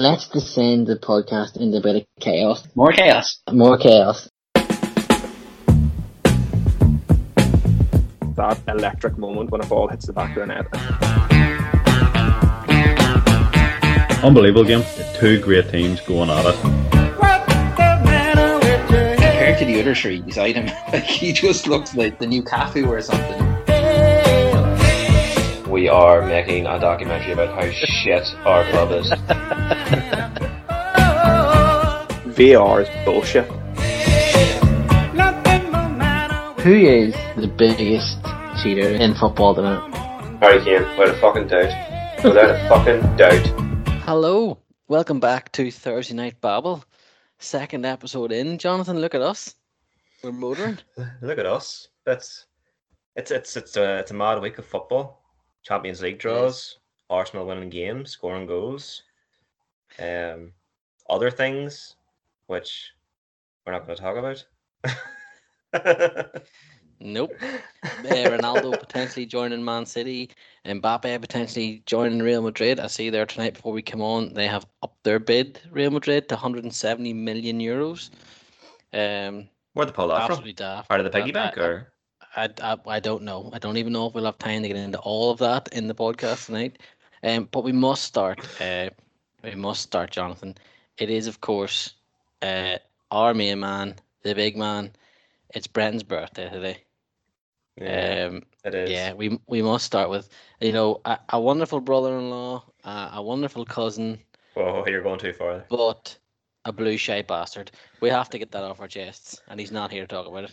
let's descend the podcast into a bit of chaos. More chaos. More chaos. That electric moment when a ball hits the back of the net. Unbelievable game. Two great teams going at it. Compared to the other three beside him, like he just looks like the new Cafu or something. we are making a documentary about how shit our club is. VAR is bullshit. Who is the biggest cheater in football tonight? Harry Kane, without a fucking doubt. Without a fucking doubt. Hello, welcome back to Thursday Night Babble. Second episode in. Jonathan, look at us. We're motoring. Look at us. That's it's it's it's a it's a mad week of football. Champions League draws, Arsenal winning games, scoring goals, um, other things, which we're not going to talk about. Nope. Uh, Ronaldo potentially joining Man City, and Mbappe potentially joining Real Madrid. I see there tonight before we come on, they have upped their bid, Real Madrid, to 170 million euros. Um, Where the pull that from? daft. Out of the piggy I- bank, I- or I, I, I don't know. I don't even know if we'll have time to get into all of that in the podcast tonight. Um, but we must start. Uh, we must start, Jonathan. It is, of course, uh, our main man, the big man. It's Brenton's birthday today. yeah, Um, it is. yeah, we we must start with you know a, a wonderful brother-in-law, uh, a wonderful cousin, Oh, you're going too far. but a blue shy bastard. We have to get that off our chests, and he's not here to talk about it.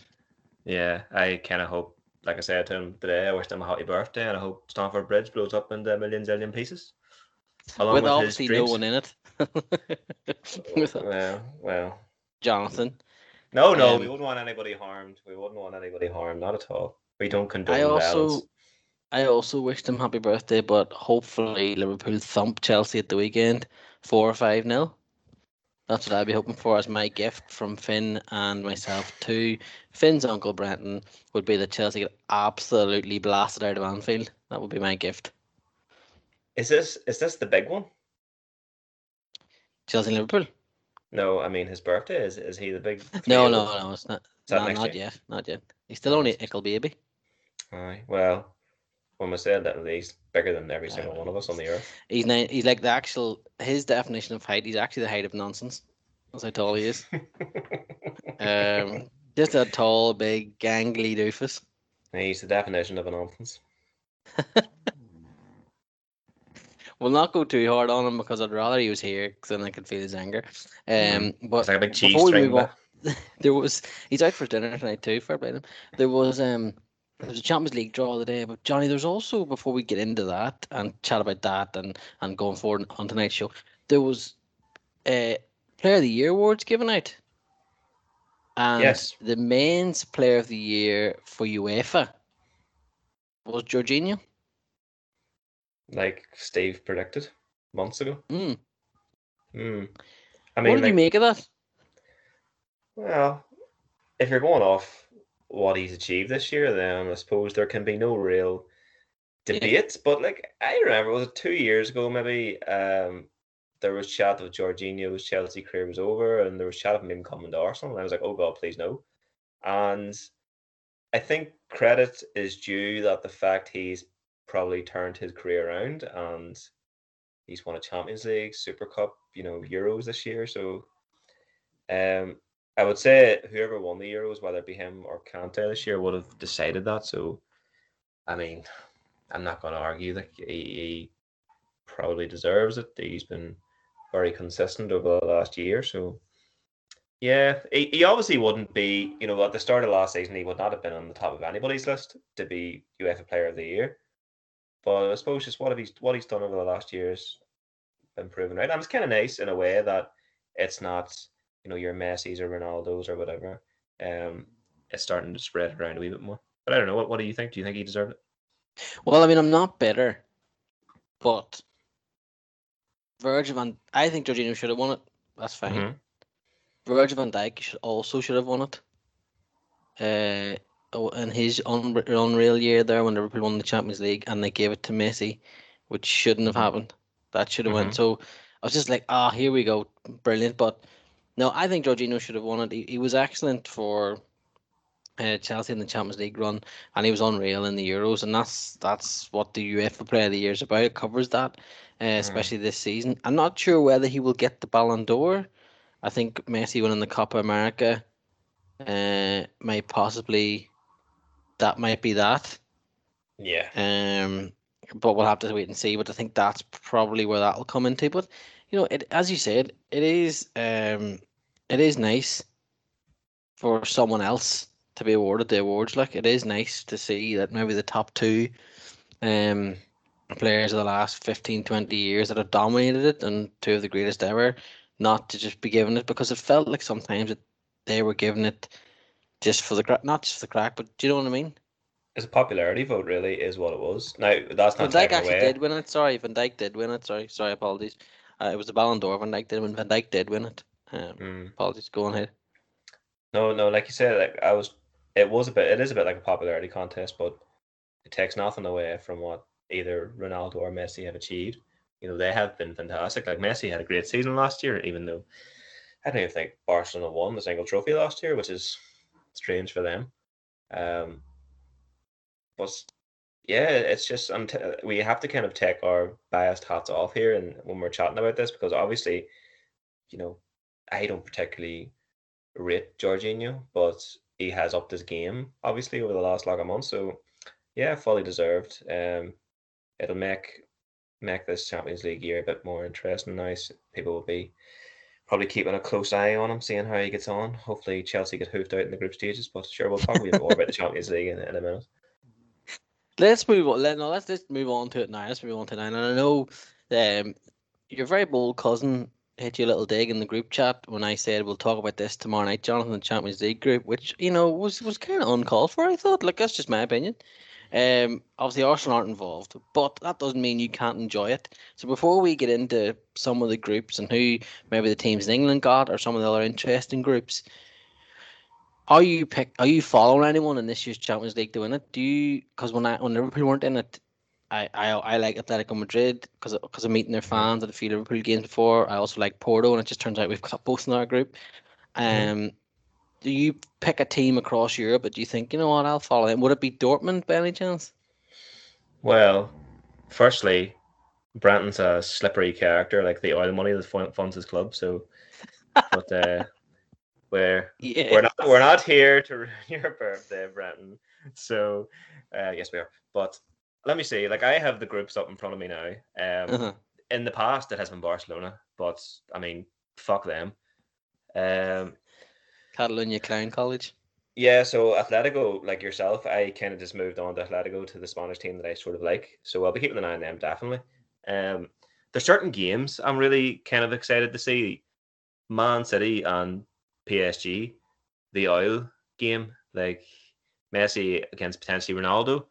Yeah, I kind of hope, like I said to him today, I wish him a happy birthday, and I hope Stamford Bridge blows up into a million zillion pieces. Along with with obviously no one in it. with Well, well, Jonathan. no, no, Um, we wouldn't want anybody harmed. We wouldn't want anybody harmed, not at all. We don't condone I also violence. I also wished him happy birthday, but hopefully Liverpool thump Chelsea at the weekend, four or five nil. That's what I'd be hoping for as my gift from Finn and myself to Finn's uncle Brenton would be that Chelsea get absolutely blasted out of Anfield. That would be my gift. Is this is this the big one? Chelsea Liverpool. No, I mean his birthday. Is is he the big? No, no, no, it's not. No, not year? yet, not yet. He's still only a ickle baby. Aye. Well, when we said that, he's bigger than every single one of us on the earth. He's ni- he's like the actual his definition of height. He's actually the height of nonsense. That's how tall he is. Um, just a tall, big, gangly doofus. he's the definition of a nonsense. We'll not go too hard on him because I'd rather he was here because then I could feel his anger. Um, but It's like a big cheese before we string. on, there was he's out for dinner tonight too. Fair play to him. There was um there was a Champions League draw the day, but Johnny, there's also before we get into that and chat about that and and going forward on tonight's show, there was uh Player of the Year awards given out. And Yes. the men's Player of the Year for UEFA was Jorginho. Like Steve predicted months ago. Mm. Hmm. I what mean, did like, you make of that? well, if you're going off what he's achieved this year, then I suppose there can be no real Yeah. debate. But like I remember, was it two years ago? Maybe um, there was chat of Jorginho's Chelsea career was over, and there was chat of him coming to Arsenal. And I was like, oh god, please no. And I think credit is due that the fact he's probably turned his career around and he's won a Champions League, Super Cup, you know, Euros this year. So um I would say whoever won the Euros, whether it be him or Kante this year, would have decided that. So I mean, I'm not gonna argue that he, he probably deserves it. He's been very consistent over the last year. So yeah, he, he obviously wouldn't be, you know, at the start of last season, he would not have been on the top of anybody's list to be UEFA Player of the Year. But I suppose just what he's what he's done over the last years been proven right. And it's kind of nice in a way that it's not, you know, your Messi's or Ronaldo's or whatever. Um, it's starting to spread around a wee bit more. But I don't know. What what do you think? Do you think he deserved it? Well, I mean, I'm not bitter, but Virgil van, I think Jorginho should have won it. That's fine. Mhm. Virgil van Dijk should also should have won it. Uh, in his un- unreal year there when Liverpool won the Champions League and they gave it to Messi, which shouldn't have happened. That should have went. So I was just like, ah, here we go, brilliant. But no, I think Jorginho should have won it. He, he was excellent for uh, Chelsea in the Champions League run, and he was unreal in the Euros, and that's that's what the UEFA Player of the Year is about. It covers that, uh, especially this season. I'm not sure whether he will get the Ballon d'Or. I think Messi winning the Copa America uh, might possibly that might be that. Yeah. Um, but we'll have to wait and see. But I think that's probably where that'll come into. But you know, it as you said, it is um, it is nice for someone else to be awarded the awards. Like it is nice to see that maybe the top two um players of the last 15, 20 years that have dominated it and two of the greatest ever, not to just be given it because it felt like sometimes it, they were giving it just for the crack, not just for the crack, but do you know what I mean? It's a popularity vote, really, is what it was. Now that's not Dijk taken actually away. did win it. Sorry, Van Dijk did win it. Sorry, sorry, apologies. Uh, it was the Ballon d'Or. Van Dijk did win. Van Dijk did win it. Um, Mm. apologies. Go on ahead. No, no, like you said, like I was, it was a bit, it is a bit like a popularity contest, but it takes nothing away from what either Ronaldo or Messi have achieved. You know, they have been fantastic. Like Messi had a great season last year, even though I don't even think Barcelona won a single trophy last year, which is strange for them. Um, but yeah, it's just I'm t- we have to kind of take our biased hats off here, and when we're chatting about this, because obviously, you know, I don't particularly rate Jorginho, but he has upped his game obviously over the last lot of months. So yeah, fully deserved. Um, it'll make make this Champions League year a bit more interesting. Nice people will be probably keeping a close eye on him, seeing how he gets on. Hopefully, Chelsea get hoofed out in the group stages. But sure, we'll talk a bit more about the Champions League in, in a minute. Let's move on. Let, no, let's just move on to it now. Let's move on to now. And I know um, your very bold cousin hit you a little dig in the group chat when I said we'll talk about this tomorrow night, Jonathan, the Champions League group, which you know was was kind of uncalled for. I thought, like that's just my opinion. Um, obviously Arsenal aren't involved, but that doesn't mean you can't enjoy it. So before we get into some of the groups and who maybe the teams in England got or some of the other interesting groups, are you pick? Are you following anyone in this year's Champions League to win it? Do you? Because when I when Liverpool weren't in it, I I, I like Atletico Madrid because because of meeting their fans at a few Liverpool games before. I also like Porto, and it just turns out we've got both in our group. Um, do you pick a team across Europe? But do you think you know what? I'll follow them. Would it be Dortmund by any chance? Well, firstly, Brenton's a slippery character, like the oil money that funds his club. So, but uh, we're we're not we're not here to ruin your birthday, Brenton. So, uh, yes, we are. But let me see. Like I have the groups up in front of me now. Um, Uh-huh. in the past, it has been Barcelona, but I mean, fuck them. Um, Catalonia Clown College. yeah, so Atletico, like yourself, I kind of just moved on to Atletico to the Spanish team that I sort of like. So I'll be keeping an eye on them definitely. Um, there's certain games I'm really kind of excited to see. Man City and PSG, the oil game, like Messi against potentially Ronaldo.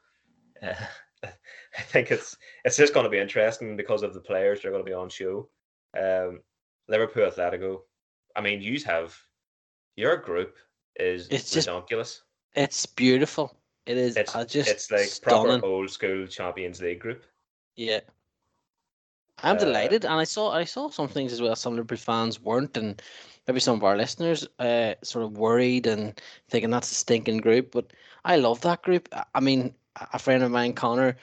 Uh, I think it's it's just going to be interesting because of the players that are going to be on show. Um, Liverpool, Atletico. I mean, you have your group is It's just- ridiculous. It's beautiful. It is. It's just it's like stunning. proper old school Champions League group. Yeah. I'm Uh, delighted, and I saw I saw some things as well. Some Liverpool fans weren't, and maybe some of our listeners uh, sort of worried and thinking that's a stinking group. But I love that group. I- mean, a- a friend of mine, Connor,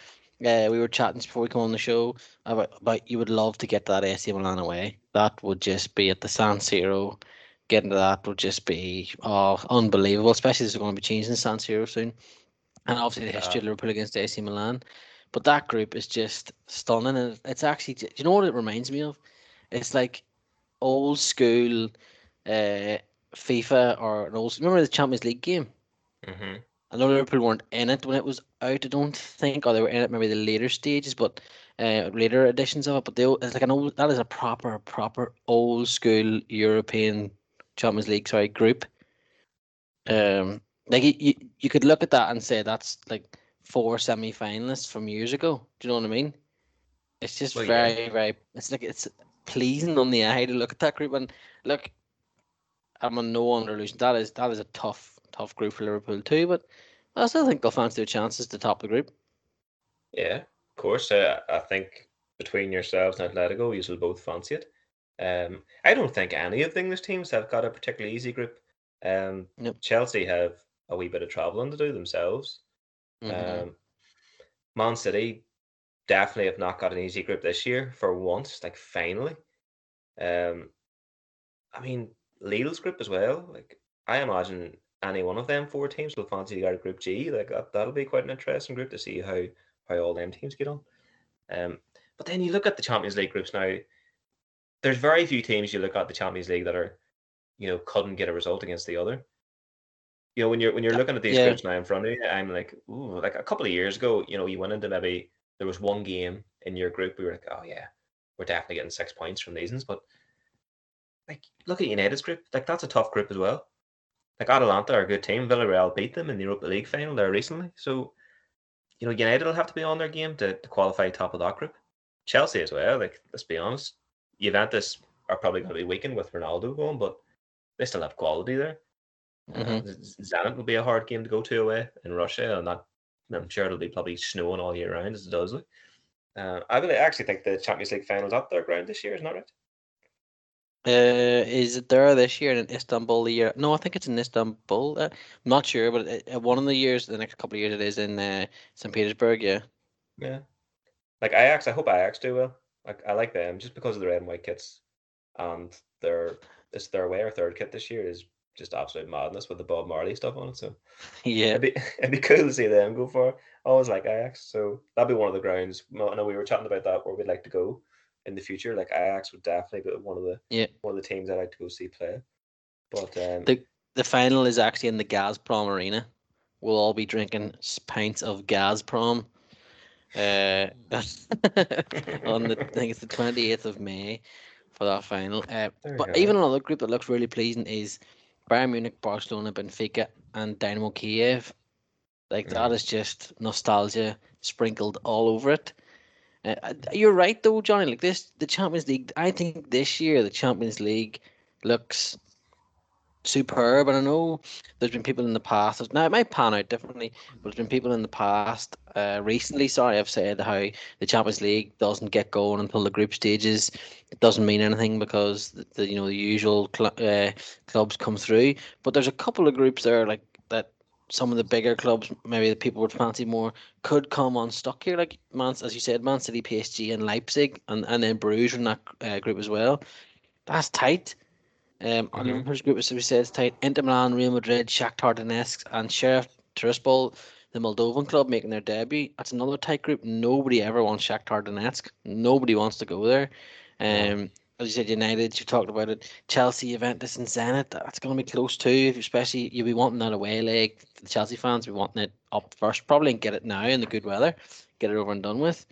uh, we were chatting before we come on the show about, about you would love to get that AC Milan away. That would just be at the San Siro. Getting to that will just be oh unbelievable, especially as they're going to be changing San Siro soon. And obviously the history of Yeah. Liverpool against AC Milan. But that group is just stunning, and it's actually, do you know what it reminds me of? It's like old school uh, FIFA or an old. Remember the Champions League game? hmm I know Liverpool weren't in it when it was out. I don't think, or they were in it maybe the later stages, but uh, later editions of it. But they, it's like an old. That is a proper, proper old school European Champions League sorry group. Um, like you, you, you could look at that and say that's like four semi-finalists from years ago. Do you know what I mean? It's just Well, yeah. very, very. It's like it's pleasing on the eye to look at that group and look. I'm on no under illusion. That is that is a tough, tough group for Liverpool too. But I still think they'll fancy their chances to top the group. Yeah, of course. Uh, I think between yourselves and Atletico, you will both fancy it. Um, I don't think any of the English teams have got a particularly easy group. Um, Nope. Chelsea have a wee bit of travelling to do themselves. Mhm. Um, Man City definitely have not got an easy group this year for once, like finally. Um, I mean, Lille's group as well. Like, I imagine any one of them four teams will fancy to get a Group G. Like, that, that'll be quite an interesting group to see how how all them teams get on. Um, but then you look at the Champions League groups now. There's very few teams you look at the Champions League that are, you know, couldn't get a result against the other. You know, when you're when you're looking at these yeah. groups now in front of you, I'm like, ooh, like a couple of years ago, you know, you went into maybe there was one game in your group, we were like, oh yeah, we're definitely getting six points from these ones. But like, look at United's group, like that's a tough group as well. Like Atalanta are a good team. Villarreal beat them in the Europa League final there recently. So, you know, United will have to be on their game to, to qualify top of that group. Chelsea as well. Like, let's be honest, Juventus are probably going to be weakened with Ronaldo going, but they still have quality there. Uh, Mhm. Z- Zenit will be a hard game to go to away in Russia, and that I'm sure it'll be probably snowing all year round as it does. Like. Uh, I really actually think the Champions League finals at their ground this year, isn't that right? Uh, is it there this year in Istanbul? The year? No, I think it's in Istanbul. Uh, I'm not sure, but it, uh, one of the years, the next couple of years, it is in uh, St. Petersburg. Yeah. Yeah. Like Ajax, I hope Ajax do well. Like I like them just because of the red and white kits, and their it's their way or third kit this year is just absolute madness with the Bob Marley stuff on it. So Yeah. it'd be it'd be cool to see them go for. it. I always like Ajax, so that'd be one of the grounds. I know we were chatting about that where we'd like to go in the future. Like Ajax would definitely be one of the Yeah. one of the teams I'd like to go see play. But um, The the final is actually in the Gazprom Arena. We'll all be drinking pints of Gazprom. Uh, on the I think it's the twenty eighth of May for that final. Uh, but go. even another group that looks really pleasing is Bayern Munich, Barcelona, Benfica, and Dynamo Kiev. Like that Mhm. is just nostalgia sprinkled all over it. Uh, uh, you're right though, Johnny. Like this, the Champions League. I think this year the Champions League looks superb. And I know there's been people in the past. Now it might pan out differently, but there's been people in the past, uh, recently. Sorry, I've said how the Champions League doesn't get going until the group stages. It doesn't mean anything because the, the you know the usual cl- uh, clubs come through. But there's a couple of groups there like that. Some of the bigger clubs, maybe the people would fancy more, could come unstuck here. Like Man, as you said, Man City, PSG, and Leipzig, and and then Bruges in that uh, group as well. That's tight. Um, on Liverpool's group, as we said, it's tight. Inter Milan, Real Madrid, Shakhtar Donetsk, and Sheriff Tiraspol, the Moldovan club, making their debut. That's another tight group. Nobody ever wants Shakhtar Donetsk. Nobody wants to go there. Um, as you said, United. You talked about it. Chelsea, Juventus, and Zenit. That's going to be close too. Especially you'll be wanting that away leg. The Chelsea fans will be wanting it up first, probably, and get it now in the good weather. Get it over and done with.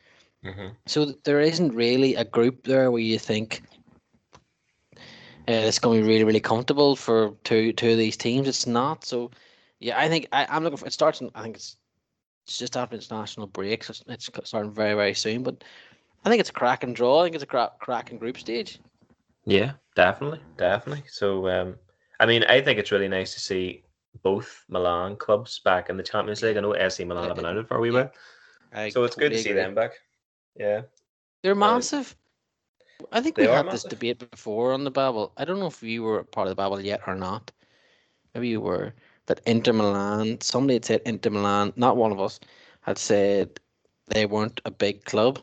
mhm. So there isn't really a group there where you think uh, it's going to be really, really comfortable for two two of these teams. It's not. So yeah, I think I, I'm looking for. It starts. In, I think it's it's just after international break, so it's, it's starting very, very soon. But I think it's a crack and draw. I think it's a crack, crack and group stage. Yeah, definitely, definitely. So, um, I mean, I think it's really nice to see both Milan clubs back in the Champions League. I know AC Milan have been out for a wee Yeah, while, so it's good to see agree. them back. Yeah, They're massive. I think they we had this debate before on the Babble. I don't know if you were part of the Babble yet or not. Maybe you were. That Inter Milan, somebody had said Inter Milan, not one of us, had said they weren't a big club.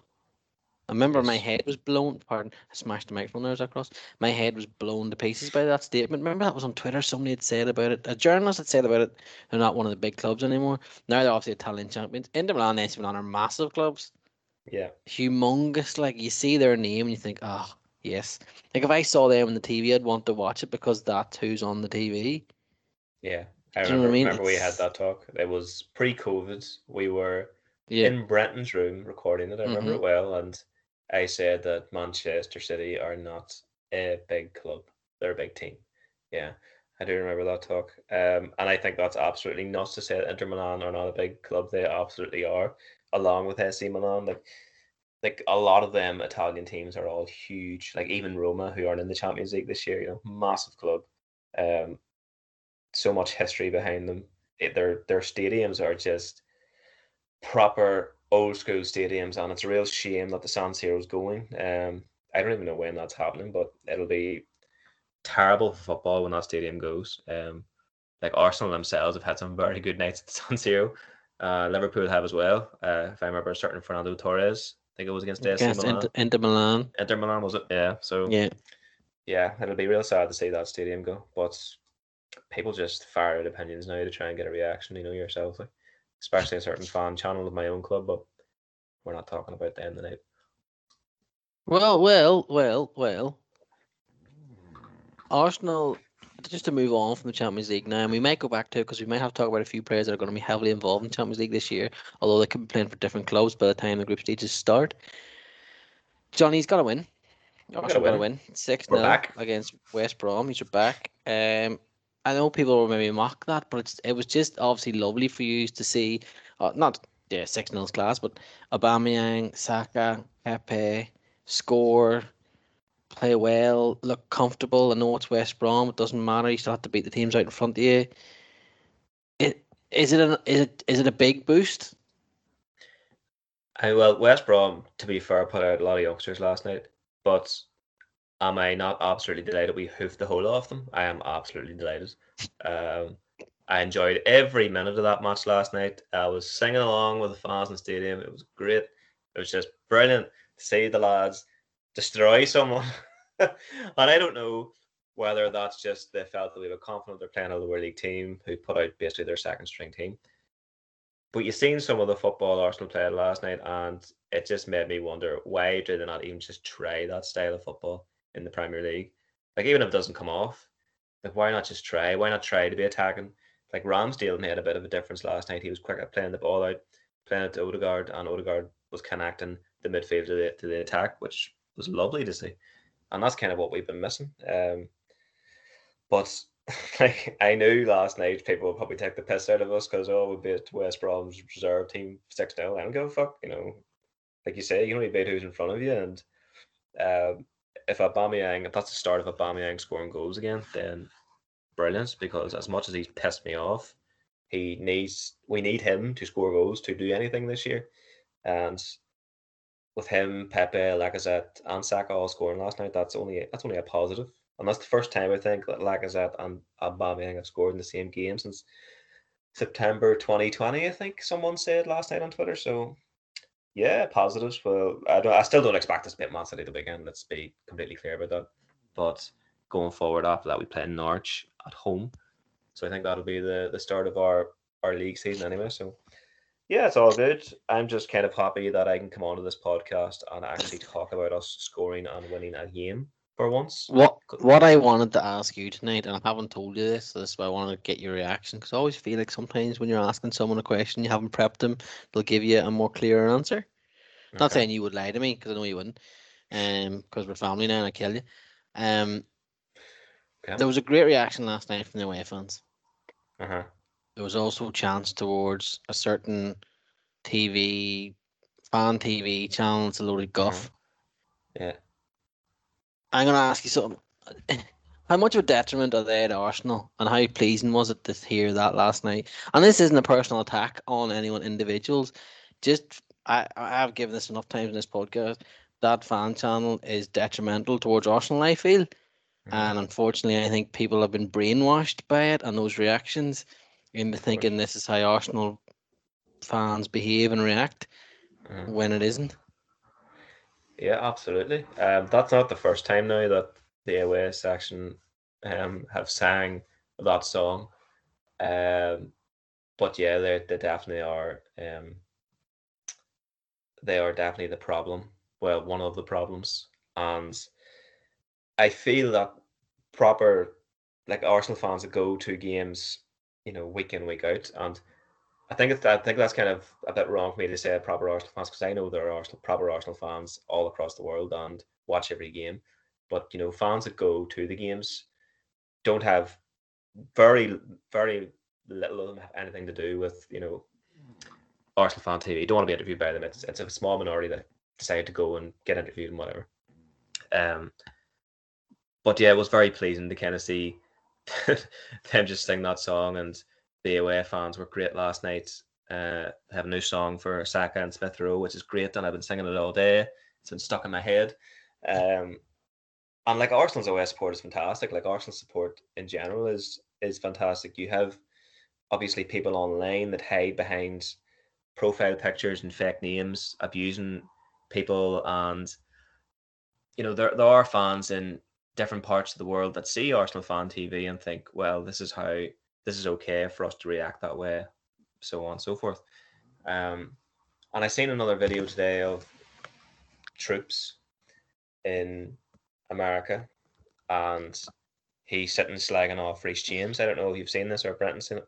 I remember my head was blown. Pardon, I smashed the microphone there as I crossed. My head was blown to pieces by that statement. Remember that was on Twitter. Somebody had said about it. A journalist had said about it. They're not one of the big clubs anymore. Now they're obviously Italian champions. Inter Milan and AC Milan are massive clubs yeah, humongous. Like you see their name and you think, oh yes. Like if I saw them on the TV, I'd want to watch it because that's who's on the TV. yeah. I Do you know remember, I mean? remember we had that talk. It was pre-COVID. We were Yeah, in Brenton's room recording it. I remember Mhm. it well, and I said that Manchester City are not a big club; they're a big team. Yeah, I do remember that talk. Um, and I think that's absolutely not to say that Inter Milan are not a big club. They absolutely are, along with AC Milan. Like, like a lot of them Italian teams are all huge. Like even Roma, who aren't in the Champions League this year, you know, massive club. Um, so much history behind them. It, their their stadiums are just proper old school stadiums, and it's a real shame that the San Siro's going. Um, I don't even know when that's happening, but it'll be terrible for football when that stadium goes. Um, like Arsenal themselves have had some very good nights at the San Siro. Uh, Liverpool have as well. Uh, if I remember, starting Fernando Torres, I think it was against Against Milan. Inter, Inter Milan. Inter Milan was it? Yeah. So Yeah. yeah, it'll be real sad to see that stadium go. But people just fire out opinions now to try and get a reaction. You know yourself, like especially a certain fan channel of my own club. But we're not talking about them tonight. Well, well, well, well. Arsenal, just to move on from the Champions League now, and we might go back to it because we might have to talk about a few players that are going to be heavily involved in Champions League this year, although they could be playing for different clubs by the time the group stages start. Johnny's got to win. Arsenal got to win. win. 6 We're 0 against West Brom. He's back. Um, I know people will maybe mock that, but it's, it was just obviously lovely for you to see, uh, not yeah, 6 0's class, but Aubameyang, Saka, Pepe, score, play well, look comfortable. I know it's West Brom. It doesn't matter. You still have to beat the teams out in front of you. It is it an is it is it a big boost? I well, West Brom, to be fair, put out a lot of youngsters last night, but am I not absolutely delighted we hoofed the whole off them? I am absolutely delighted. Um, I enjoyed every minute of that match last night. I was singing along with the fans in the stadium. It was great. It was just brilliant to see the lads destroy someone. and I don't know whether that's just they felt that we were confident they're playing a lower league team who put out basically their second string team. But you've seen some of the football Arsenal played last night, and it just made me wonder why do they not even just try that style of football in the Premier League? Like even if it doesn't come off, like why not just try? Why not try to be attacking? Like Ramsdale made a bit of a difference last night. He was quick at playing the ball out, playing it to Odegaard, and Odegaard was connecting the midfield to the, to the attack, which was lovely to see. And that's kind of what we've been missing. Um, but like I knew last night people would probably take the piss out of us because oh we beat West Brom's reserve team six 0 I don't give a fuck, you know. Like you say, you only beat who's in front of you, and um, if Aubameyang, if that's the start of Aubameyang scoring goals again, then brilliant. Because as much as he's pissed me off, he needs we need him to score goals to do anything this year, and with him, Pepe, Lacazette, and Saka all scoring last night, that's only that's only a positive. And that's the first time I think that Lacazette and Aubameyang have scored in the same game since September 2020. I think someone said last night on Twitter. So yeah, positives. Well, I don't. I still don't expect us to beat Man City the weekend. Let's be completely clear about that. But going forward after that, we play Norwich at home. So I think that'll be the the start of our our league season anyway. So yeah, it's all good. I'm just kind of happy that I can come onto this podcast and actually talk about us scoring and winning a game for once. What what I wanted to ask you tonight, and I haven't told you this, so this is why I wanted to get your reaction because I always feel like sometimes when you're asking someone a question, you haven't prepped them, they'll give you a more clear answer. Not saying you would lie to me because I know you wouldn't, um, because we're family now and I kill you. Um, Okay. there was a great reaction last night from the away fans. Uh-huh. There was also a chance towards a certain TV, fan TV channel. It's a load mm-hmm. of guff. Yeah. I'm going to ask you something. How much of a detriment are they to Arsenal, and how pleasing was it to hear that last night? And this isn't a personal attack on anyone individuals. Just I I have given this enough times in this podcast. That fan channel is detrimental towards Arsenal. I feel, mm-hmm. and unfortunately, I think people have been brainwashed by it and those reactions into thinking this is how Arsenal fans behave and react Mhm. when it isn't. Yeah, absolutely. Um, that's not the first time now that the away section um have sang that song. Um, but yeah, they they definitely are. Um, they are definitely the problem. Well, one of the problems, and I feel that proper, like Arsenal fans that go to games, you know, week in week out, and I think I think that's kind of a bit wrong for me to say proper Arsenal fans because I know there are Arsenal proper Arsenal fans all across the world and watch every game. But you know, fans that go to the games don't have very very little of them have anything to do with you know Arsenal fan TV. Don't want to be interviewed by them. It's it's a small minority that decide to go and get interviewed and whatever. Um, but yeah, it was very pleasing to kind of see them just sing that song and the away fans were great last night. Uh, have a new song for Saka and Smith Rowe, which is great, and I've been singing it all day. It's been stuck in my head. Um, and like Arsenal's away support is fantastic. Like Arsenal support in general is is fantastic. You have obviously people online that hide behind profile pictures and fake names, abusing people, and you know there there are fans in different parts of the world that see Arsenal fan TV and think, well, this is how this is okay for us to react that way, so on and so forth. Um, and I seen another video today of Troopz in America, and he's sitting slagging off Reece James. I don't know if you've seen this or Brenton seen it,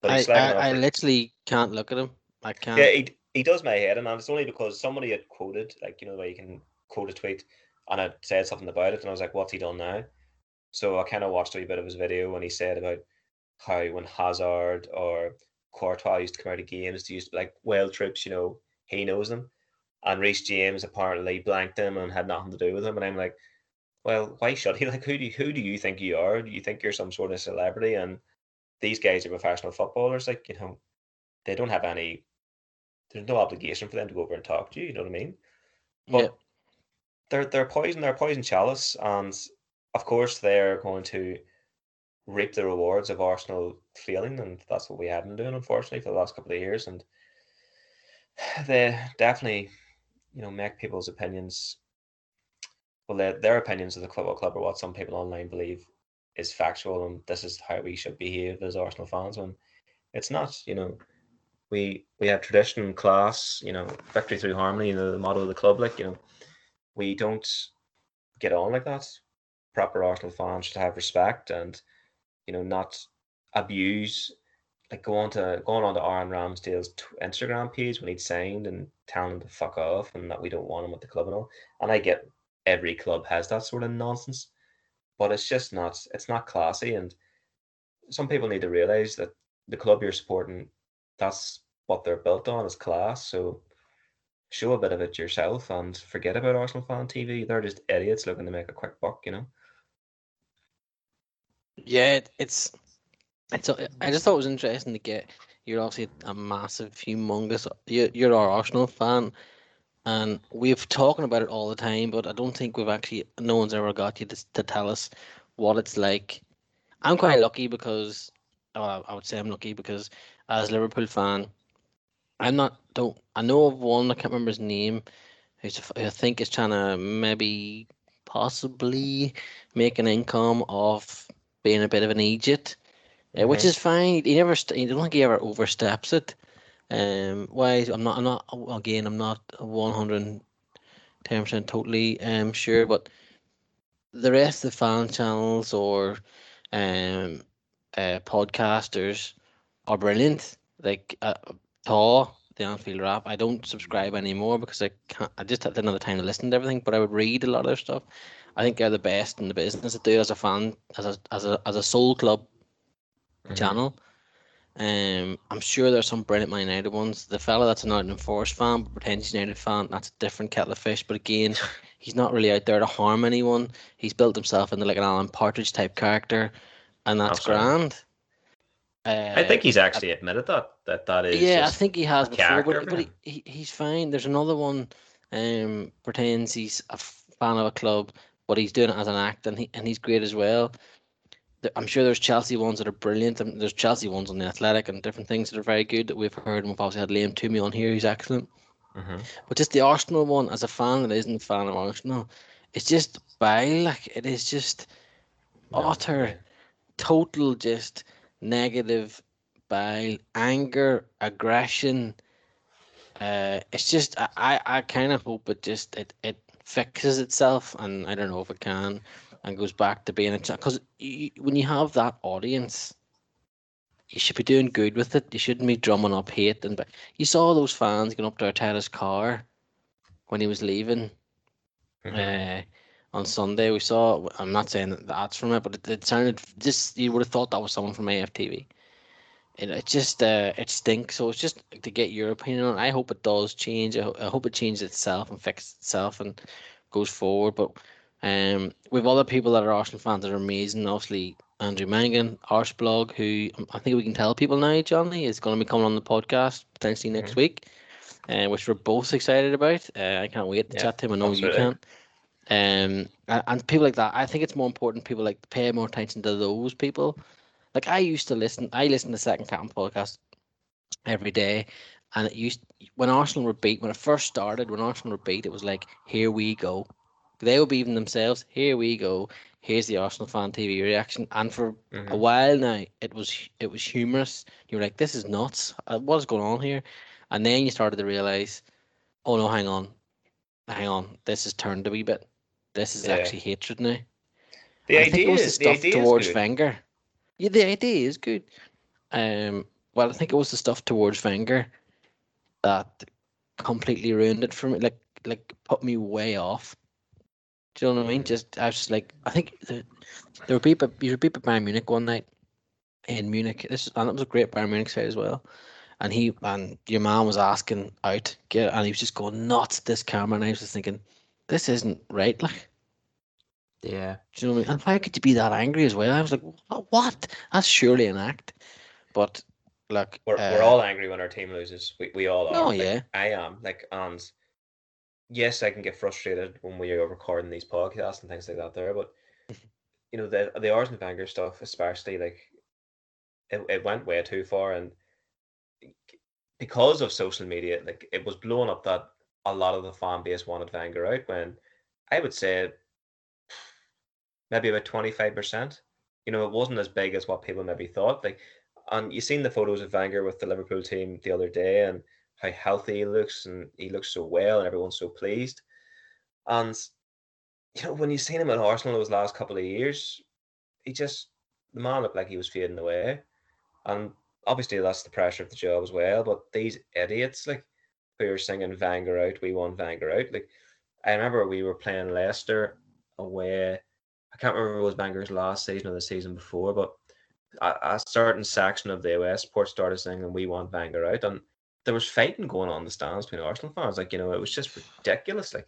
but I, he's I, slagging off. I Reece- literally can't look at him. I can't. yeah, he, he does my head, and it's only because somebody had quoted, like, you know, where you can quote a tweet, and I said something about it, and I was like, what's he done now? So I kind of watched a wee bit of his video when he said about how when Hazard or Courtois used to come out of games, to like, well, Troopz, you know, he knows them. And Reece James apparently blanked him and had nothing to do with him. And I'm like, well, why should he? Like, who do you, who do you think you are? Do you think you're some sort of celebrity? And these guys are professional footballers. Like, you know, they don't have any. There's no obligation for them to go over and talk to you. You know what I mean? But Yeah. They're they're poison. They're poison chalice, and of course they're going to reap the rewards of Arsenal failing, and that's what we have been doing, unfortunately, for the last couple of years. And they definitely, you know, make people's opinions. Well, their, their opinions of the club or club are what some people online believe is factual, and this is how we should behave as Arsenal fans. When it's not, you know, we we have tradition, class, you know, victory through harmony, you know, the motto of the club. Like, you know, we don't get on like that. Proper Arsenal fans should have respect and, you know, not abuse. Like go on to going on to Aaron Ramsdale's Instagram page when he'd signed and telling him to fuck off and that we don't want him at the club and all. And I get every club has that sort of nonsense, but it's just not. It's not classy. And some people need to realize that the club you're supporting, that's what they're built on is class. So show a bit of it yourself and forget about Arsenal fan TV. They're just idiots looking to make a quick buck, you know. Yeah, it's it's. I just thought it was interesting to get. You're obviously a massive, humongous. You're, you're our Arsenal fan, and we've talking about it all the time. But I don't think we've actually. No one's ever got you to, to tell us what it's like. I'm quite lucky because. Uh, I would say I'm lucky because as Liverpool fan, I'm not. Don't I know of one? I can't remember his name. Who's who I think is trying to maybe possibly make an income off being a bit of an idiot, uh, which Mhm. is fine. He never, st- I don't think he ever oversteps it. Um, why? I'm not. I'm not. Again, I'm not one hundred ten percent totally um sure, but the rest of the fan channels or um uh podcasters are brilliant. Like uh, Taw, the Anfield Wrap. I don't subscribe anymore because I can't. I just didn't have the time to listen to everything, but I would read a lot of their stuff. I think they're the best in the business to do as a fan, as a as a as a soul club Mhm. channel. Um, I'm sure there's some brilliant Man United ones. The fella that's an Nottingham Forest fan, but pretends United fan, that's a different kettle of fish. But again, he's not really out there to harm anyone. He's built himself into like an Alan Partridge type character, and that's Absolutely. grand. Uh, I think he's actually admitted that that that is. yeah, I think he has before, but, but he, he, he's fine. There's another one, um, pretends he's a fan of a club, but he's doing it as an act, and he and he's great as well. I'm sure there's Chelsea ones that are brilliant, and there's Chelsea ones on the Athletic and different things that are very good that we've heard, and we've obviously had Liam Twomey on here, who's excellent. Mhm. But just the Arsenal one, as a fan that isn't a fan of Arsenal, it's just bile. Like it is just No, utter total just negative bile, anger, aggression. Uh, it's just I, I, kind of hope it just it, it fixes itself, and I don't know if it can, and goes back to being a because when you have that audience, you should be doing good with it. You shouldn't be drumming up hate and but you saw those fans going up to Arteta's car when he was leaving Mhm. uh, on Sunday. We saw. I'm not saying that that's from it, but it, it sounded just. You would have thought that was someone from AFTV. It, it just uh, it stinks. So it's just to get your opinion on. it. I hope it does change. I, ho- I hope it changes itself and fixes itself and goes forward. But um, we've other people that are Arsenal fans that are amazing. Obviously, Andrew Mangan, Arseblog, who um, I think we can tell people now, Johnny, is going to be coming on the podcast potentially next Mhm. week, uh, which we're both excited about. Uh, I can't wait to Yeah, chat to him. I know you can. Um, and, and people like that, I think it's more important people like pay more attention to those people. Like I used to listen, I listen to Second Captain podcast every day, and it used when Arsenal were beat when it first started. When Arsenal were beat, it was like, "Here we go." They were beating themselves. Here we go. Here's the Arsenal fan TV reaction. And for a Mhm. while now, it was it was humorous. You were like, "This is nuts. Uh, What is going on here?" And then you started to realize, "Oh no, hang on, hang on. This has turned a wee bit. This is Yeah. actually hatred now." The I think idea, it was the the stuff idea towards. Wenger. Yeah, the idea is good. Um, well, I think it was the stuff towards Wenger that completely ruined it for me. Like, like put me way off. Do you know what I mean? Mhm. Just I was just like, I think the, they were people. you were people by Bayern Munich one night in Munich. This and it was a great Bayern Munich side as well. And he and your man was asking out, get, and he was just going nuts at this camera, and I was just thinking, this isn't right. Like, Yeah. do you know what I mean? And why could you be that angry as well? I was like, what? That's surely an act. But look, We're, uh, we're all angry when our team loses. We, we all are. Oh, Like, yeah. I am. Like, and yes, I can get frustrated when we are recording these podcasts and things like that there, but you know, the the Arsene Wenger stuff, especially like it, it went way too far and because of social media, like it was blowing up that a lot of the fan base wanted Wenger out when I would say maybe about 25%. You know, it wasn't as big as what people maybe thought. Like and you seen the photos of Wenger with the Liverpool team the other day and how healthy he looks and he looks so well and everyone's so pleased. And you know, when you seen him at Arsenal those last couple of years, he just the man looked like he was fading away. And obviously that's the pressure of the job as well. But these idiots like who are singing Wenger out, we want Wenger out. Like I remember we were playing Leicester away. Can't remember it was Wenger's last season or the season before, but a, a certain section of the AOS support started singing "We want Wenger out," and there was fighting going on in the stands between Arsenal fans. Like you know, it was just ridiculous. Like,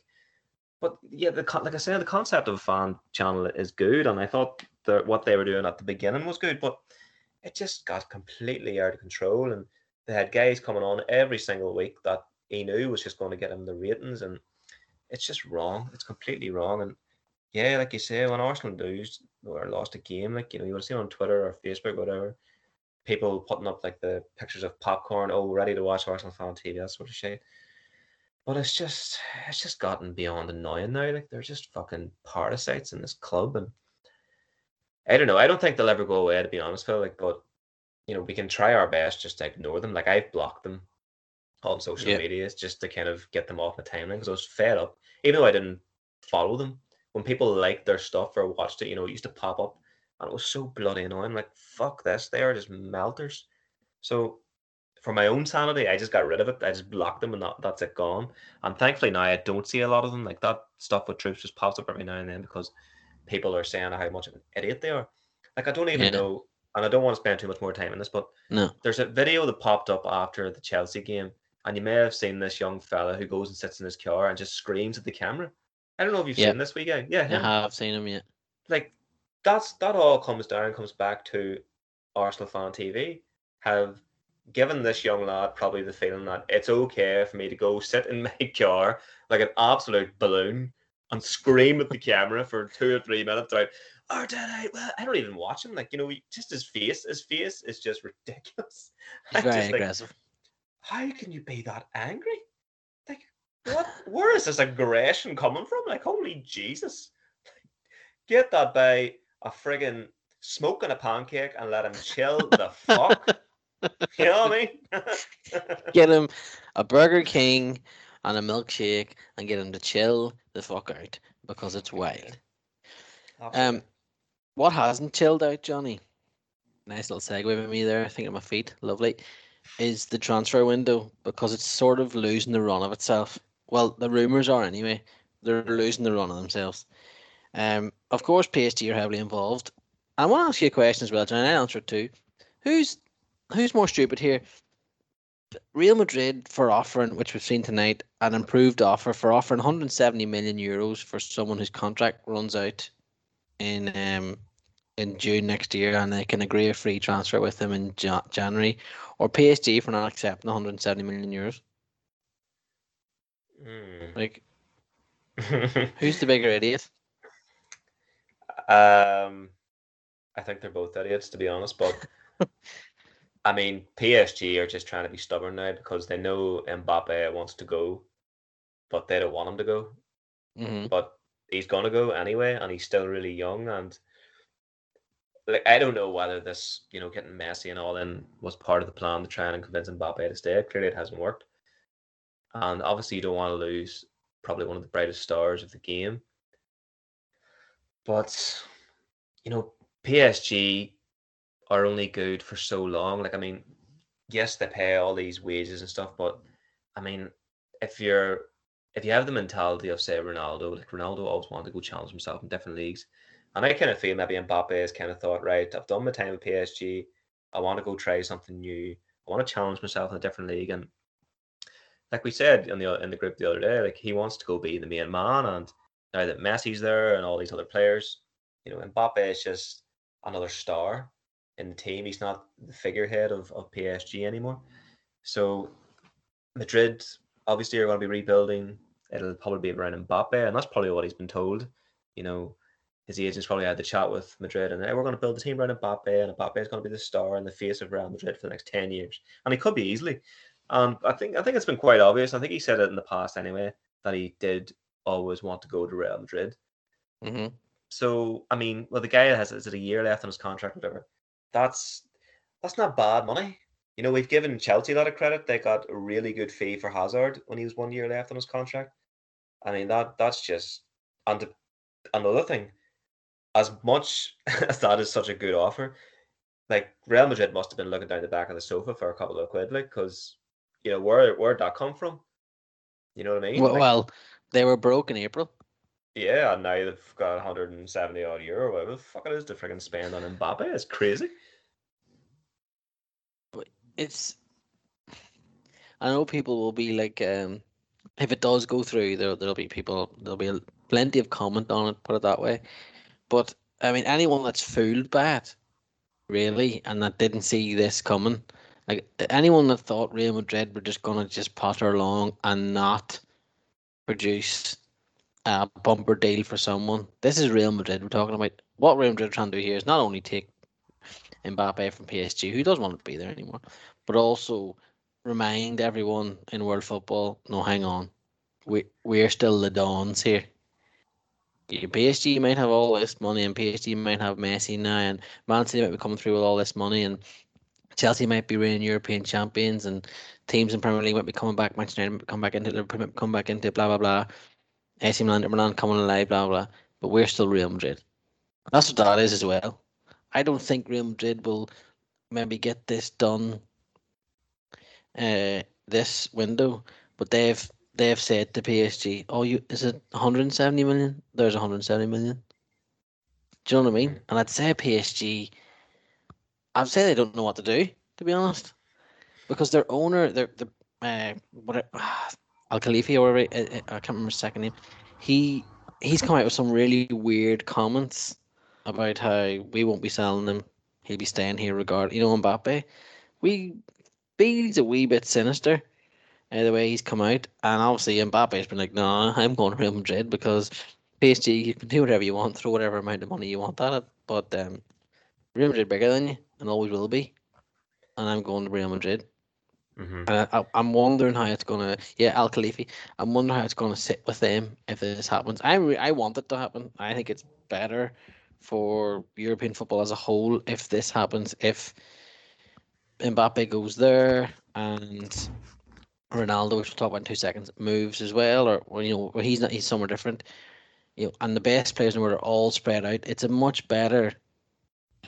but yeah, the like I said, the concept of a fan channel is good, and I thought that what they were doing at the beginning was good, but it just got completely out of control, and they had guys coming on every single week that he knew was just going to get him the ratings, and it's just wrong. It's completely wrong, and yeah, like you say, when Arsenal lose or lost a game, like you know, you would seen on Twitter or Facebook, whatever, people putting up like the pictures of popcorn, oh, ready to watch Arsenal fan TV, that sort of shit. But it's just, it's just gotten beyond annoying now. Like they're just fucking parasites in this club, and I don't know. I don't think they'll ever go away, to be honest, Phil. Like, but you know, we can try our best just to ignore them. Like I've blocked them on social Yeah. media just to kind of get them off my timeline because I was fed up, even though I didn't follow them when people liked their stuff or watched it, you know, it used to pop up and it was so bloody annoying. Like, fuck this, they are just melters. So, for my own sanity, I just got rid of it. I just blocked them and that, that's it gone. And thankfully now I don't see a lot of them. Like that stuff with Troopz just pops up every now and then because people are saying how much of an idiot they are. Like, I don't even Yeah. know, and I don't want to spend too much more time on this, but no. there's a video that popped up after the Chelsea game, and you may have seen this young fella who goes and sits in his car and just screams at the camera. I don't know if you've Yeah. seen this weekend. Yeah, I have seen him yet. like that's that all comes down comes back to Arsenal fan TV have given this young lad probably the feeling that it's okay for me to go sit in my car like an absolute balloon and scream at the camera for two or three minutes like or oh, did I well I don't even watch him like you know he- just his face his face is just ridiculous He's very just like, aggressive. how can you be that angry? What? Where is this aggression coming from? Like, holy Jesus! Get that by a friggin' smoking a pancake and let him chill the fuck. You know what I mean? Get him a Burger King and a milkshake and get him to chill the fuck out because it's wild. Um, what hasn't chilled out, Johnny? Nice little segue with me there. Thinking of my feet, lovely. Is the transfer window because it's sort of losing the run of itself. Well, the rumors are anyway. They're losing the run of themselves. Um, of course, PSG are heavily involved. I want to ask you a question as well, Johnny. I answer it too. Who's who's more stupid here? Real Madrid for offering, which we've seen tonight, an improved offer for offering 170 million euros for someone whose contract runs out in um in June next year, and they can agree a free transfer with him in January, or PSG for not accepting 170 million euros. Hmm. Like, Who's the bigger idiot? Um, I think they're both idiots, to be honest. But I mean, PSG are just trying to be stubborn now because they know Mbappe wants to go, but they don't want him to go. hmm But he's gonna go anyway, and he's still really young. And like, I don't know whether this, you know, getting Messi and all in was part of the plan to try and convince Mbappe to stay. Clearly, it hasn't worked. And obviously, you don't want to lose probably one of the brightest stars of the game. But you know, PSG are only good for so long. Like, I mean, yes, they pay all these wages and stuff, but I mean, if you're if you have the mentality of say Ronaldo, like Ronaldo always wanted to go challenge himself in different leagues. And I kind of feel maybe Mbappe has kind of thought, right, I've done my time with PSG. I want to go try something new. I want to challenge myself in a different league. And like we said in the in the group the other day, like he wants to go be the main man. And now that Messi's there and all these other players, you know, Mbappe is just another star in the team. He's not the figurehead of, of PSG anymore. So Madrid obviously are going to be rebuilding. It'll probably be around Mbappe, and that's probably what he's been told. You know, his agents probably had the chat with Madrid, and hey, we're going to build the team around Mbappe, and Mbappe is going to be the star and the face of Real Madrid for the next ten years, and he could be easily. And I think I think it's been quite obvious. I think he said it in the past anyway that he did always want to go to Real Madrid. hmm So I mean, well, the guy has is it a year left on his contract, whatever. That's that's not bad money. You know, we've given Chelsea a lot of credit. They got a really good fee for Hazard when he was one year left on his contract. I mean, that that's just and another thing. As much as that is such a good offer, like Real Madrid must have been looking down the back of the sofa for a couple of quid, like because you know where where'd that come from? You know what I mean? Well, Like, well, they were broke in April. yeah, and now they've got 170 odd euro, whatever the fuck it is to freaking spend on Mbappe. It's crazy. It's. I know people will be like, um, if it does go through, there there'll be people, there'll be plenty of comment on it. Put it that way. But I mean, anyone that's fooled by it, really, and that didn't see this coming, like anyone that thought Real Madrid were just gonna just potter along and not produce a bumper deal for someone. This is Real Madrid we're talking about. What Real Madrid are trying to do here is not only take Mbappe from PSG, who doesn't want to be there anymore, but also remind everyone in world football, no, hang on, we we're still the Dons here. PSG might have all this money, and PSG might have Messi now, and Man City might be coming through with all this money, and Chelsea might be reigning European champions, and teams in Premier League might be coming back. Manchester United might come back into Liverpool, might come back into blah blah blah. AC Milan, Milan coming alive, blah blah. But we're still Real Madrid. That's what that is as well. I don't think Real Madrid will maybe get this done uh this window, but they've they've said to PSG, "Oh, you is it 170 million? There's 170 million. Do you know what I mean? And I'd say PSG, I'd say they don't know what to do, to be honest, because their owner, their the uh, what Al-Khelaifi or uh, uh, I can't remember his second name. He he's come out with some really weird comments about how we won't be selling him. He'll be staying here regard. You know, Mbappe. We he's a wee bit sinister. Uh, the way he's come out, and obviously Mbappe's been like, "No, I'm going to Real Madrid because PSG, you can do whatever you want, throw whatever amount of money you want at it, but um, Real Madrid bigger than you, and always will be, and I'm going to Real Madrid." Mm-hmm. And I, I'm wondering how it's gonna. Yeah, Al-Khelaifi. I'm wondering how it's gonna sit with them if this happens. I re- I want it to happen. I think it's better for European football as a whole if this happens. If Mbappe goes there and Ronaldo, which we'll talk about in two seconds, moves as well, or you know, he's not. He's somewhere different. You know, and the best players in the world are all spread out. It's a much better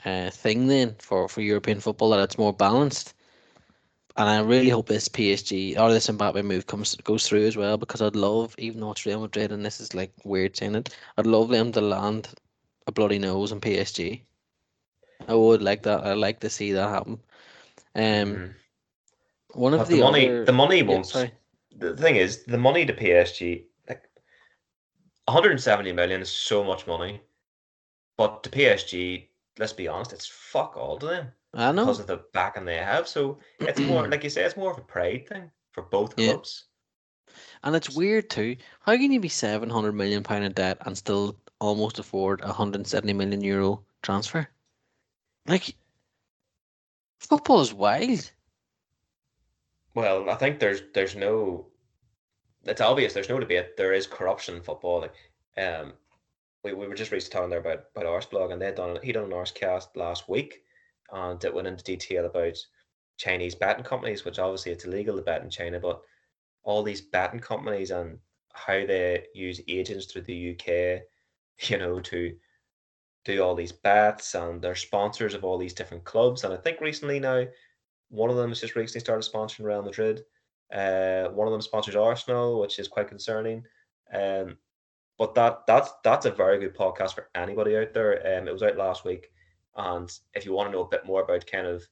uh, thing then for for European football that it's more balanced and I really hope this PSG or this Mbappe move comes goes through as well because I'd love, even though it's Real Madrid and this is like weird saying it, I'd love them to land a bloody nose in PSG. I would like that. I'd like to see that happen. Um, Mhm. one of But the, the money, other- the money Yeah, the thing is, the money to PSG, like 170 million is so much money, but to PSG, let's be honest, it's fuck all to them I know. because of the backing they have. So it's more, like you say, it's more of a pride thing for both Yeah. clubs. And it's weird too. How can you be seven hundred million pound in debt and still almost afford a hundred and seventy million euro transfer? Like football is wild. Well, I think there's there's no. It's obvious. There's no debate. There is corruption in football. Like, um, we, we were just recently talking there about about Arseblog, and they done he done an Arsecast last week, and it went into detail about Chinese betting companies, which obviously it's illegal to bet in China, but all these betting companies and how they use agents through the UK, you know, to do all these bets, and they're sponsors of all these different clubs. And I think recently now, one of them has just recently started sponsoring Real Madrid. Uh, one of them sponsors Arsenal, which is quite concerning. Um, but that that's that's a very good podcast for anybody out there. Um, it was out last week, and if you want to know a bit more about kind of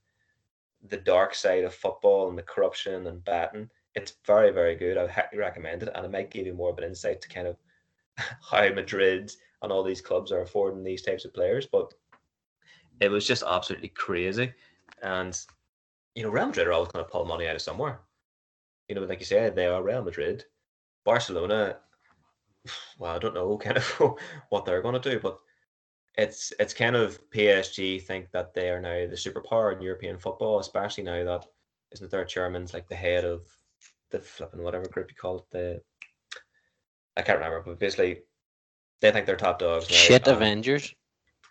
the dark side of football and the corruption and betting, it's very very good. I would highly recommend it, and it might give you more of an insight to kind of how Madrid and all these clubs are affording these types of players. But it was just absolutely crazy, and you know Real Madrid are always going to pull money out of somewhere. You know, like you said, they are Real Madrid. Barcelona well, I don't know kind of what they're going to do, but it's it's kind of PSG think that they are now the superpower in European football, especially now that isn't their chairman's like the head of the flipping whatever group you call it the I can't remember, but basically they think they're top dogs. Now, Shit and- Avengers.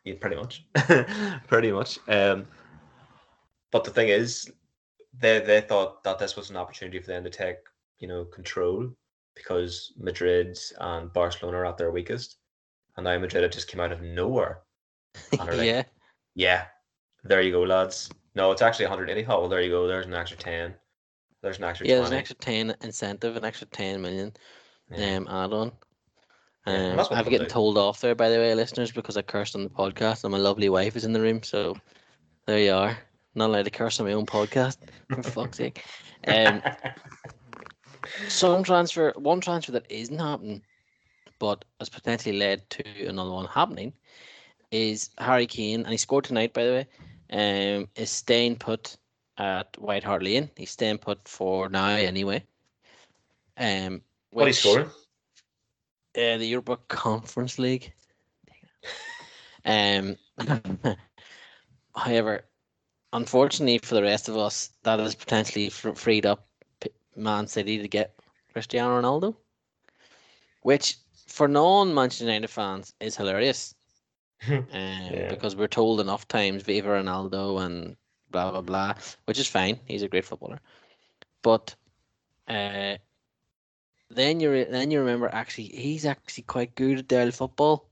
yeah, pretty much, pretty much. Um, but the thing is, they they thought that this was an opportunity for them to take you know control because Madrid and Barcelona are at their weakest, and now Madrid just came out of nowhere. And like, yeah. yeah, there you go, lads. No, it's actually 180. Oh, well, there you go. There's an extra 10. There's an extra Yeah, 20. there's an extra ten incentive, an extra ten million Yeah. um add on. Um, they'll getting told off there, by the way, listeners, because I cursed on the podcast, and my lovely wife is in the room. So there you are. Not allowed to curse on my own podcast, for fuck's sake. Um, some transfer, one transfer that isn't happening, but has potentially led to another one happening, is Harry Kane, and he scored tonight, by the way. Um, is staying put at White Hart Lane. He's staying put for now, anyway. Um, what are you scoring? uh, the Europa Conference League. Um, however, unfortunately for the rest of us, that has potentially fr- freed up Man City to get Cristiano Ronaldo, which for non-Manchester United fans is hilarious. um, because we're told enough times Viva Ronaldo and blah blah blah, which is fine. He's a great footballer, but uh, then you re- then you remember actually he's actually quite good at their football,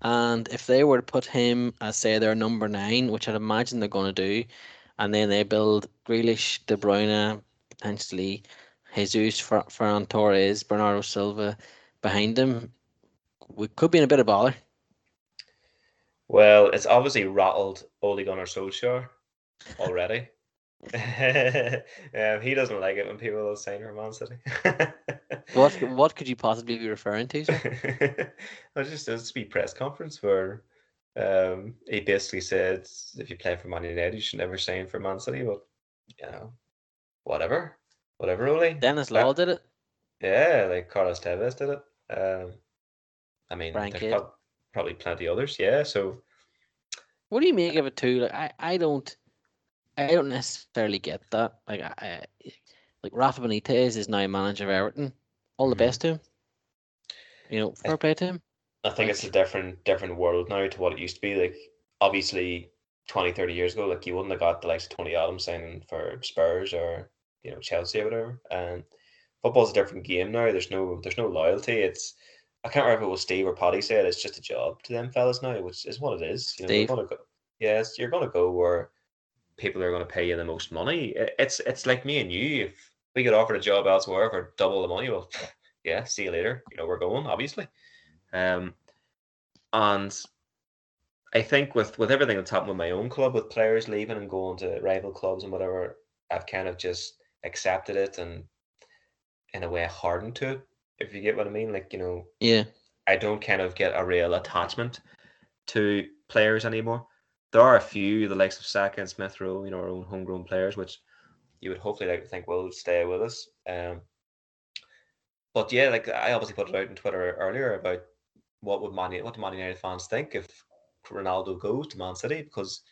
and if they were to put him as say their number nine, which I'd imagine they're going to do, and then they build Grealish, De Bruyne, potentially Jesus, Fer- Ferran Torres, Bernardo Silva behind him, we could be in a bit of bother. Well, it's obviously rattled Ole Gunnar Solskjaer already. um, he doesn't like it when people sign for Man City. What what could you possibly be referring to? Sir? I just a press conference where um, he basically said if you play for Man United, you should never sign for Man City. But you know, whatever, whatever. Ole. Dennis That- Law did it. Yeah, like Carlos Tevez did it. Um, I mean, Brian there's Kidd. probably plenty others. Yeah, so What do you make of it too? Like I, I don't I don't necessarily get that. Like I, I like Rafa Benitez is now manager of Everton. All the Mhm. best to him. You know, fair play to him. I think it's a different different world now to what it used to be. Like obviously 20, 30 years ago, like you wouldn't have got the likes of Tony Adams signing for Spurs or you know Chelsea or whatever. And football's a different game now. There's no there's no loyalty. It's I can't remember if it was Steve or Paddy said it's just a job to them fellas now, which is what it is. You know, Steve. you're gonna go yes, you're gonna go where people are gonna pay you the most money. It's it's like me and you. If we get offered a job elsewhere for double the money, well yeah, see you later. You know, we're going, obviously. Um and I think with with everything that's happened with my own club, with players leaving and going to rival clubs and whatever, I've kind of just accepted it and in a way hardened to it. If you get what I mean, like you know, Yeah. I don't kind of get a real attachment to players anymore. There are a few, the likes of Saka and Smith Rowe, you know, our own homegrown players, which you would hopefully like to think will stay with us. Um, but yeah, like I obviously put it out on Twitter earlier about what would Man what do Man United fans think if Ronaldo goes to Man City because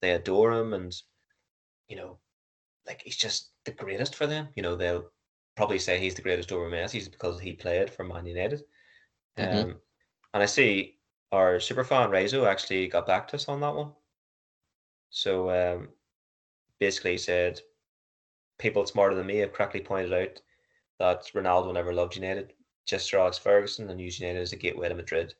they adore him and you know, like he's just the greatest for them. You know, they'll probably say he's the greatest over Messi because he played for Man United. Mhm. Um, and I see our super fan Rezo actually got back to us on that one. So um, basically he said people smarter than me have correctly pointed out that Ronaldo never loved United, just Sir Alex Ferguson, and used United as a gateway to Madrid.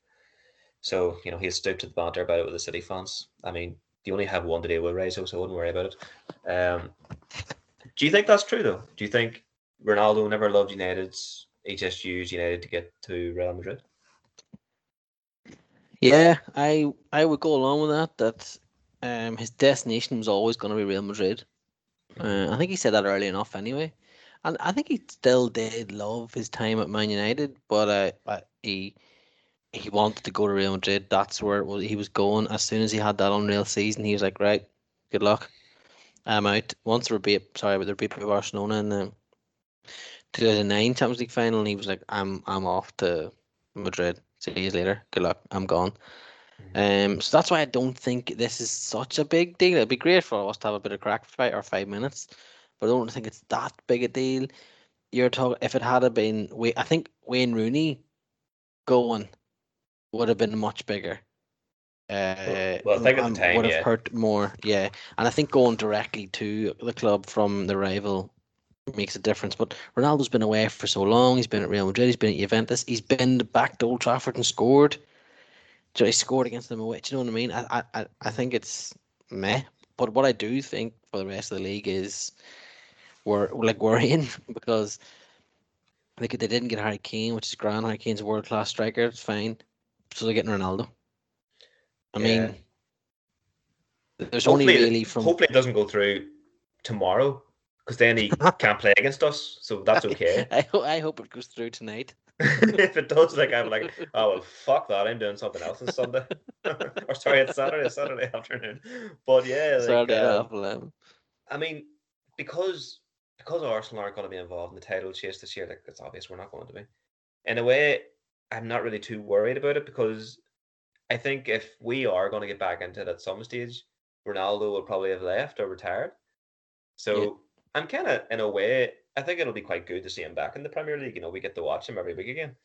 So, you know, he's stooped to the banter about it with the City fans. I mean, you only have one to deal with, Rezo, so I wouldn't worry about it. Um, do you think that's true, though? Do you think Ronaldo never loved United's? He just used United to get to Real Madrid? Yeah, I I would go along with that. That um, his destination was always going to be Real Madrid. Uh, I think he said that early enough, anyway. And I think he still did love his time at Man United, but uh, he he wanted to go to Real Madrid. That's where was, he was going. As soon as he had that unreal season, he was like, "Right, good luck. I'm out." Once they beat, sorry, but they beat Barcelona in the 2009 Champions League final, and he was like, "I'm I'm off to Madrid. See you later. Good luck. I'm gone." Um, so that's why I don't think this is such a big deal. It'd be great for us to have a bit of crack fight or five minutes, but I don't think it's that big a deal. You're talking if it had been, I think Wayne Rooney going would have been much bigger. Uh, well, I think at the time, would have yeah. hurt more. Yeah, and I think going directly to the club from the rival makes a difference. But Ronaldo's been away for so long. He's been at Real Madrid. He's been at Juventus. He's been back to Old Trafford and scored. So he scored against them away. Do you know what I mean? I, I, I- I think it's meh. But what I do think for the rest of the league is we're like worrying because like they didn't get Harry Kane, which is grand. Harry Kane's a world class striker. It's fine. So they're getting Ronaldo. I Yeah. mean, there's only Hopefully, really from hopefully it doesn't go through tomorrow because then he can't play against us. So that's okay. I, ho- I hope it goes through tonight. if it does, like I'm like, oh well, fuck that. I'm doing something else on Sunday, or sorry, it's Saturday, Saturday afternoon. But yeah, like, Saturday at um, eleven. I mean, because because Arsenal aren't going to be involved in the title chase this year, like it's obvious we're not going to be. In a way, I'm not really too worried about it because I think if we are going to get back into it at some stage, Ronaldo will probably have left or retired. So I'm kind of in a way, I think it'll be quite good to see him back in the Premier League. You know, we get to watch him every week again.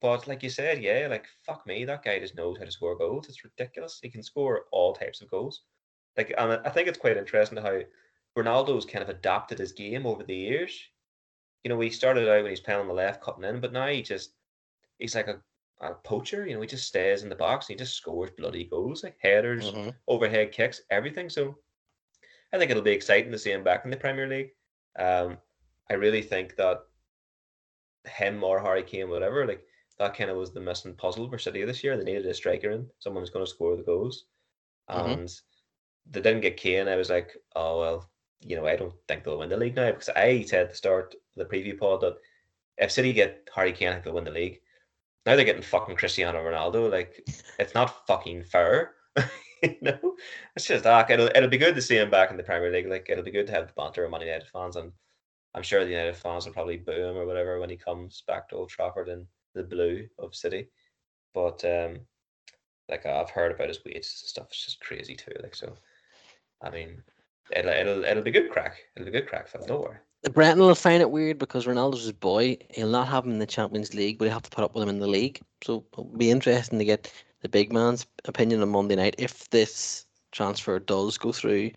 But like you said, yeah, like fuck me, that guy just knows how to score goals. It's ridiculous. He can score all types of goals. Like, and I- I think it's quite interesting how Ronaldo's kind of adapted his game over the years. You know, he started out when he's playing on the left, cutting in, but now he just he's like a, a poacher. You know, he just stays in the box and he just scores bloody goals, like headers, Mhm. overhead kicks, everything. So I think it'll be exciting to see him back in the Premier League. Um, I really think that him or Harry Kane, whatever, like that kind of was the missing puzzle for City this year. They needed a striker in, someone who's going to score the goals, Mhm. and they didn't get Kane. I was like, oh well, you know, I don't think they'll win the league now because I said at the start of the preview pod that if City get Harry Kane, I think they'll win the league. Now they're getting fucking Cristiano Ronaldo. Like it's not fucking fair. you know, it's just that it'll it'll be good to see him back in the Premier League. Like it'll be good to have the banter of Man United fans, and I'm sure the United fans will probably boo him or whatever when he comes back to Old Trafford in the blue of City. But um, like I've heard about his wages and stuff. It's just crazy too. Like so, I mean, it'll it'll it'll be good crack. It'll be good crack. Don't worry. Brenton will find it weird because Ronaldo's his boy. He'll not have him in the Champions League, but he'll have to put up with him in the league. So it'll be interesting to get the big man's opinion on Monday night if this transfer does go through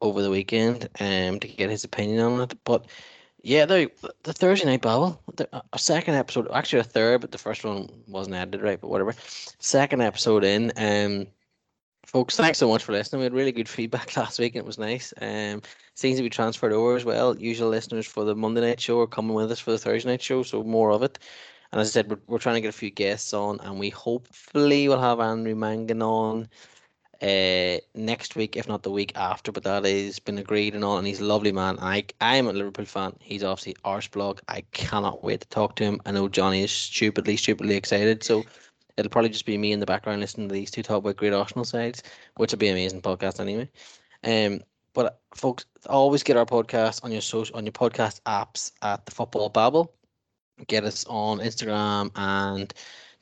over the weekend, um, to get his opinion on it. But yeah, the the Thursday night the, a second episode, actually a third, but the first one wasn't edited right, but whatever. Second episode in, um, folks, thanks so much for listening. We had really good feedback last week, and it was nice. Um, seems to be transferred over as well. Usual listeners for the Monday night show are coming with us for the Thursday night show, so more of it. And as I said, we're, we're trying to get a few guests on, and we hopefully will have Andrew Mangan on uh, next week, if not the week after. But that has been agreed and all, and he's a lovely man. I I am a Liverpool fan. He's obviously Arseblog. I cannot wait to talk to him. I know Johnny is stupidly, stupidly excited. So it'll probably just be me in the background listening to these two talk about great Arsenal sides, which will be an amazing podcast anyway. Um, but folks, always get our podcast on your social on your podcast apps at the Football Babble. get us on Instagram and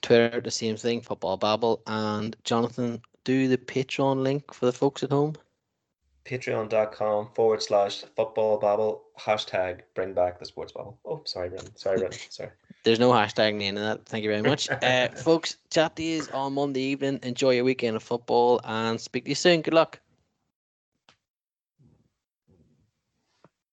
Twitter, the same thing, Football Babble. And Jonathan, do the Patreon link for the folks at home. Patreon.com forward slash football babble hashtag bring back the sports bubble. Oh, sorry, Brenton. Sorry, Brenton. Sorry. There's no hashtag name in that. Thank you very much. Uh, folks, chat to you on Monday evening. Enjoy your weekend of football and speak to you soon. Good luck.